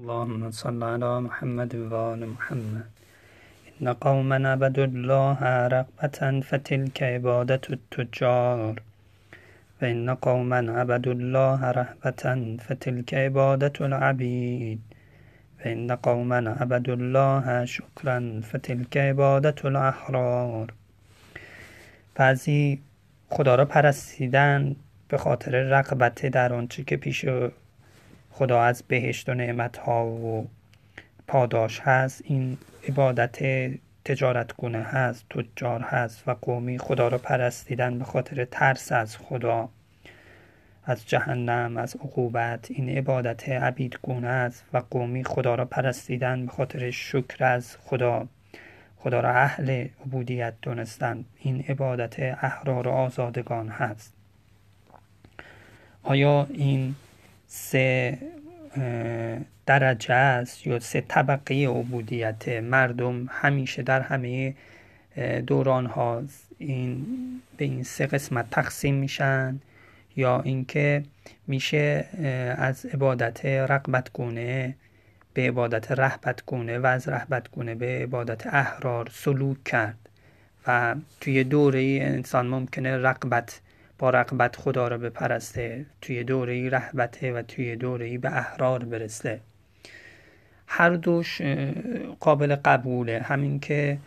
اللهم صل على محمد وآل محمد. إن قوما عبدوا الله رغبة فتلك عبادة التجار. وإن قوما عبدوا الله رهبة فتلك عبادة العبيد. وإن قوما عبدوا الله شکرا فتلك عبادة الأحرار. بعضی خدا را پرستیدن به خاطر رقبت در آنچه که پیش خدا از بهشت و نعمت ها و پاداش هست. این عبادت تجارت گونه هست تجار هست و قومی خدا را پرستیدن به خاطر ترس از خدا از جهنم از عقوبت. این عبادت عبید گونه است و قومی خدا را پرستیدن به خاطر شکر از خدا. خدا را اهل عبودیت دونستن این عبادت احرار و آزادگان هست. آیا این سه درجه است یا سه طبقه عبودیت. مردم همیشه در همه دوران ها این به این سه قسمت تقسیم میشن یا اینکه میشه از عبادت رقبت گونه به عبادت رهبت گونه و از رهبت گونه به عبادت احرار سلوک کرد. و توی دوره انسان ممکنه رقبت با رقبت خدا را بپرسته توی دوره رهبته و توی دوره به احرار برسه هر دوش قابل قبوله. همین که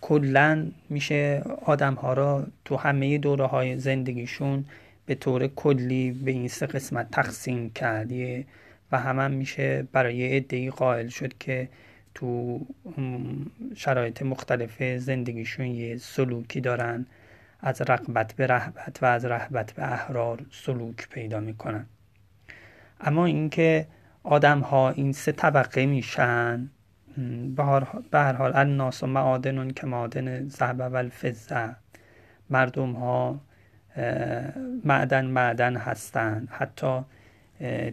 کلا میشه آدم ها را تو همه دوره های زندگیشون به طور کلی به این سه قسمت تقسیم کرد. و هم, میشه برای عدهای قائل شد که تو شرایط مختلف زندگیشون یه سلوکی دارن. از رقبت به رهبت و از رهبت به احرار سلوک پیدا می‌کنن. اما اینکه آدم ها این سه طبقه میشن به هر حال الناس و معادن که معادن ذهب و الفضه. مردم ها معدن معدن هستن. حتی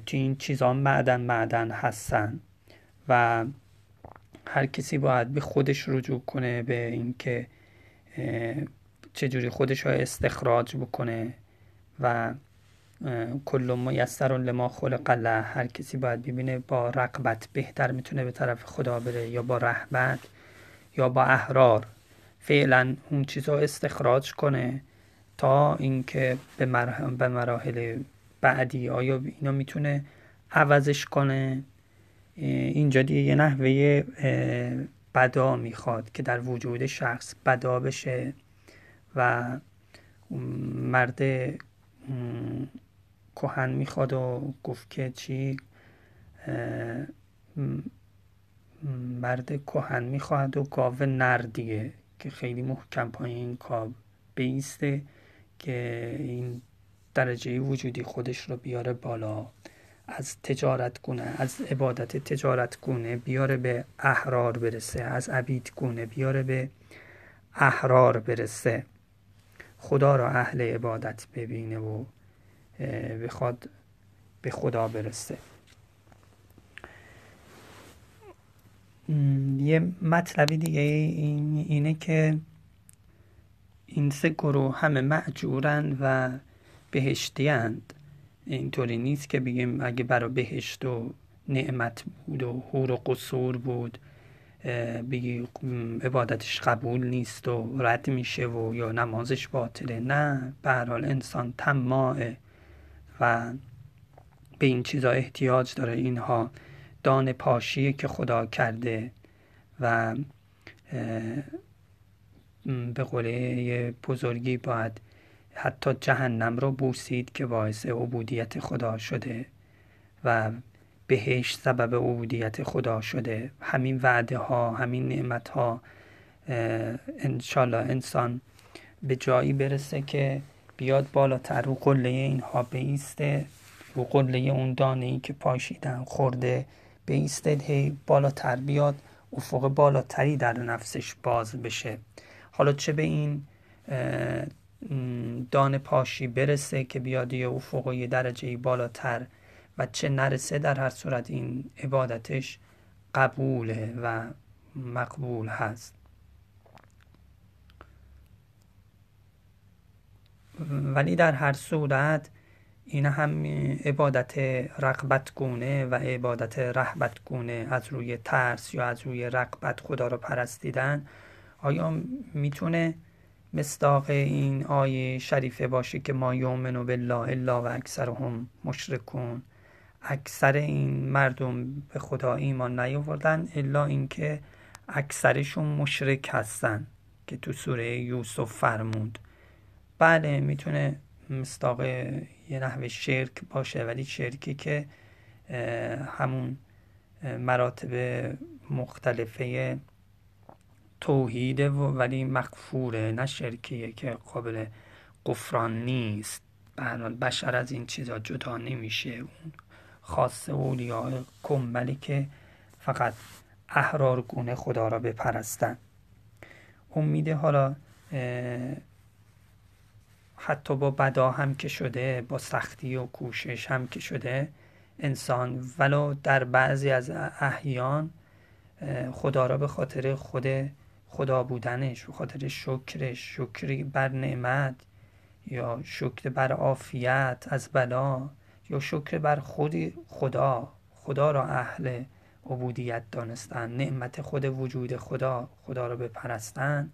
تو این چیزا معدن معدن هستن. و هر کسی باید به خودش رجوع کنه به اینکه چجوری خودش رو استخراج بکنه و کل میسر لما خلق له هر کسی باید ببینه با رقبت بهتر می‌تونه به طرف خدا بره یا با رحمت یا با احرار. فعلا اون چیزا استخراج کنه تا اینکه به, به مراحل بعدی آیا اینا می‌تونه عوضش کنه. اینجا دیگه یه نحوه بدا می‌خواد که در وجود شخص بدا بشه. و مرد کهن می‌خواد و گفت که چی مرد کهن می‌خواد و گاو نر دیگه که خیلی محکم پایین کاب بیسته که این درجه وجودی خودش رو بیاره بالا از تجارت گونه از عبادت تجارت گونه بیاره به احرار برسه از عبید گونه بیاره به احرار برسه. خدا را اهل عبادت ببینه و بخواد به خدا برسه. یه مطلبی دیگه اینه که این سه گروه همه معجورن و بهشتی هند اینطوری نیست که بگیم اگه برای بهشت و نعمت بود و حور و قصور بود بگی عبادتش قبول نیست و رد میشه و یا نمازش باطله. نه به حال انسان تماعه و به این چیزا احتیاج داره. اینها دان پاشیه که خدا کرده و به قوله بزرگی باید حتی جهنم رو بوسید که باعث عبودیت خدا شده و بهش سبب عبودیت خدا شده. همین وعده ها همین نعمت ها انشالله انسان به جایی برسه که بیاد بالاتر. رو قله اینها بیسته رو قله اون دانه ای که پاشیدن خورده بیسته. هی بالاتر بیاد افق بالاتری در نفسش باز بشه. حالا چه به این دانه پاشی برسه که بیاد یه افق یه درجه بالاتر و چه نرسه در هر صورت این عبادتش قبوله و مقبول هست. ولی در هر صورت این هم عبادت رقبت گونه و عبادت رحبت گونه از روی ترس یا از روی رقبت خدا رو پرستیدن آیا می‌تونه مصداق این آیه شریفه باشه که ما یومنو بالله الا و اکثرهم مشرکون؟ اکثر این مردم به خدا ایمان نیاوردن الا اینکه اکثرشون مشرک هستن که تو سوره یوسف فرمود. بله می‌تونه مستاق یه نحوه شرک باشه ولی شرکی که همون مراتب مختلفه توحیده و ولی مغفوره نه شرکیه که قابل قفران نیست. بشر از این چیزا جدا نمیشه. اون خاص اولیاء کمبلی که فقط احرار گونه خدا را بپرستن امیده حالا حتی با بدا هم که شده با سختی و کوشش هم که شده انسان ولو در بعضی از احیان خدا را به خاطر خود خدا بودنش به خاطر شکرش شکری بر نعمت یا شکر بر عافیت از بلا یا شکر بر خود خدا. خدا را اهل عبودیت دانستن. نعمت خود وجود خدا. خدا را بپرستن.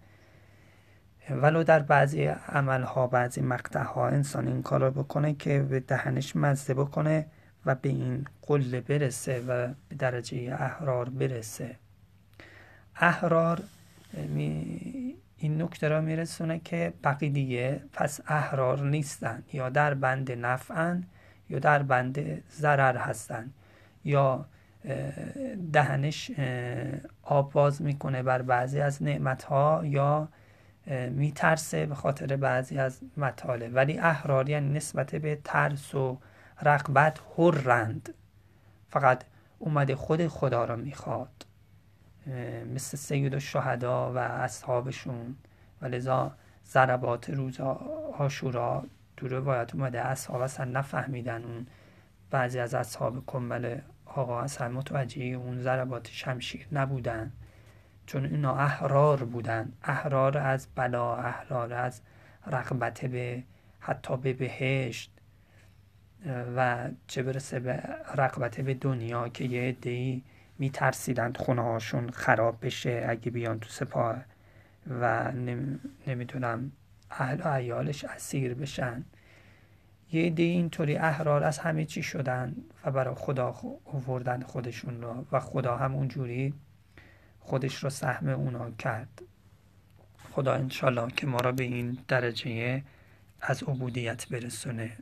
ولو در بعضی عملها بعضی مقطعها انسان این کار رو بکنه که به دهنش مزده بکنه و به این قله برسه و به درجه احرار برسه. احرار این نکته را میرسونه که بقیه پس احرار نیستن یا در بند نفعن. یا در بند ضرر هستن یا دهنش آب باز می‌کنه بر بعضی از نعمتها یا میترسه به خاطر بعضی از مطالب. ولی احرار یعنی نسبت به ترس و رقبت هرند فقط اومده خود خدا را می‌خواد. مثل سید و شهدا و اصحابشون. و لذا ضربات روز آشورا تو روایت اومده اصحاب اصلا نفهمیدن اون بعضی از اصحاب کمبل آقا اصلا متوجه اون ضربات شمشیر نبودن. چون اینا احرار بودن. احرار از بلا احرار از رغبت به حتی به بهشت. و چه برسه به رغبت به دنیا که یه عده‌ای میترسیدند خونه هاشون خراب بشه اگه بیان تو سپاه. و نمی‌دونم اهل و ایالش اسیر بشن. یه عده اینطوری احرار از همه چی شدن و برای خدا آوردن خودشون رو و خدا هم اونجوری خودش رو سهم اونا کرد. خدا انشالله که ما را به این درجه از عبودیت برسونه.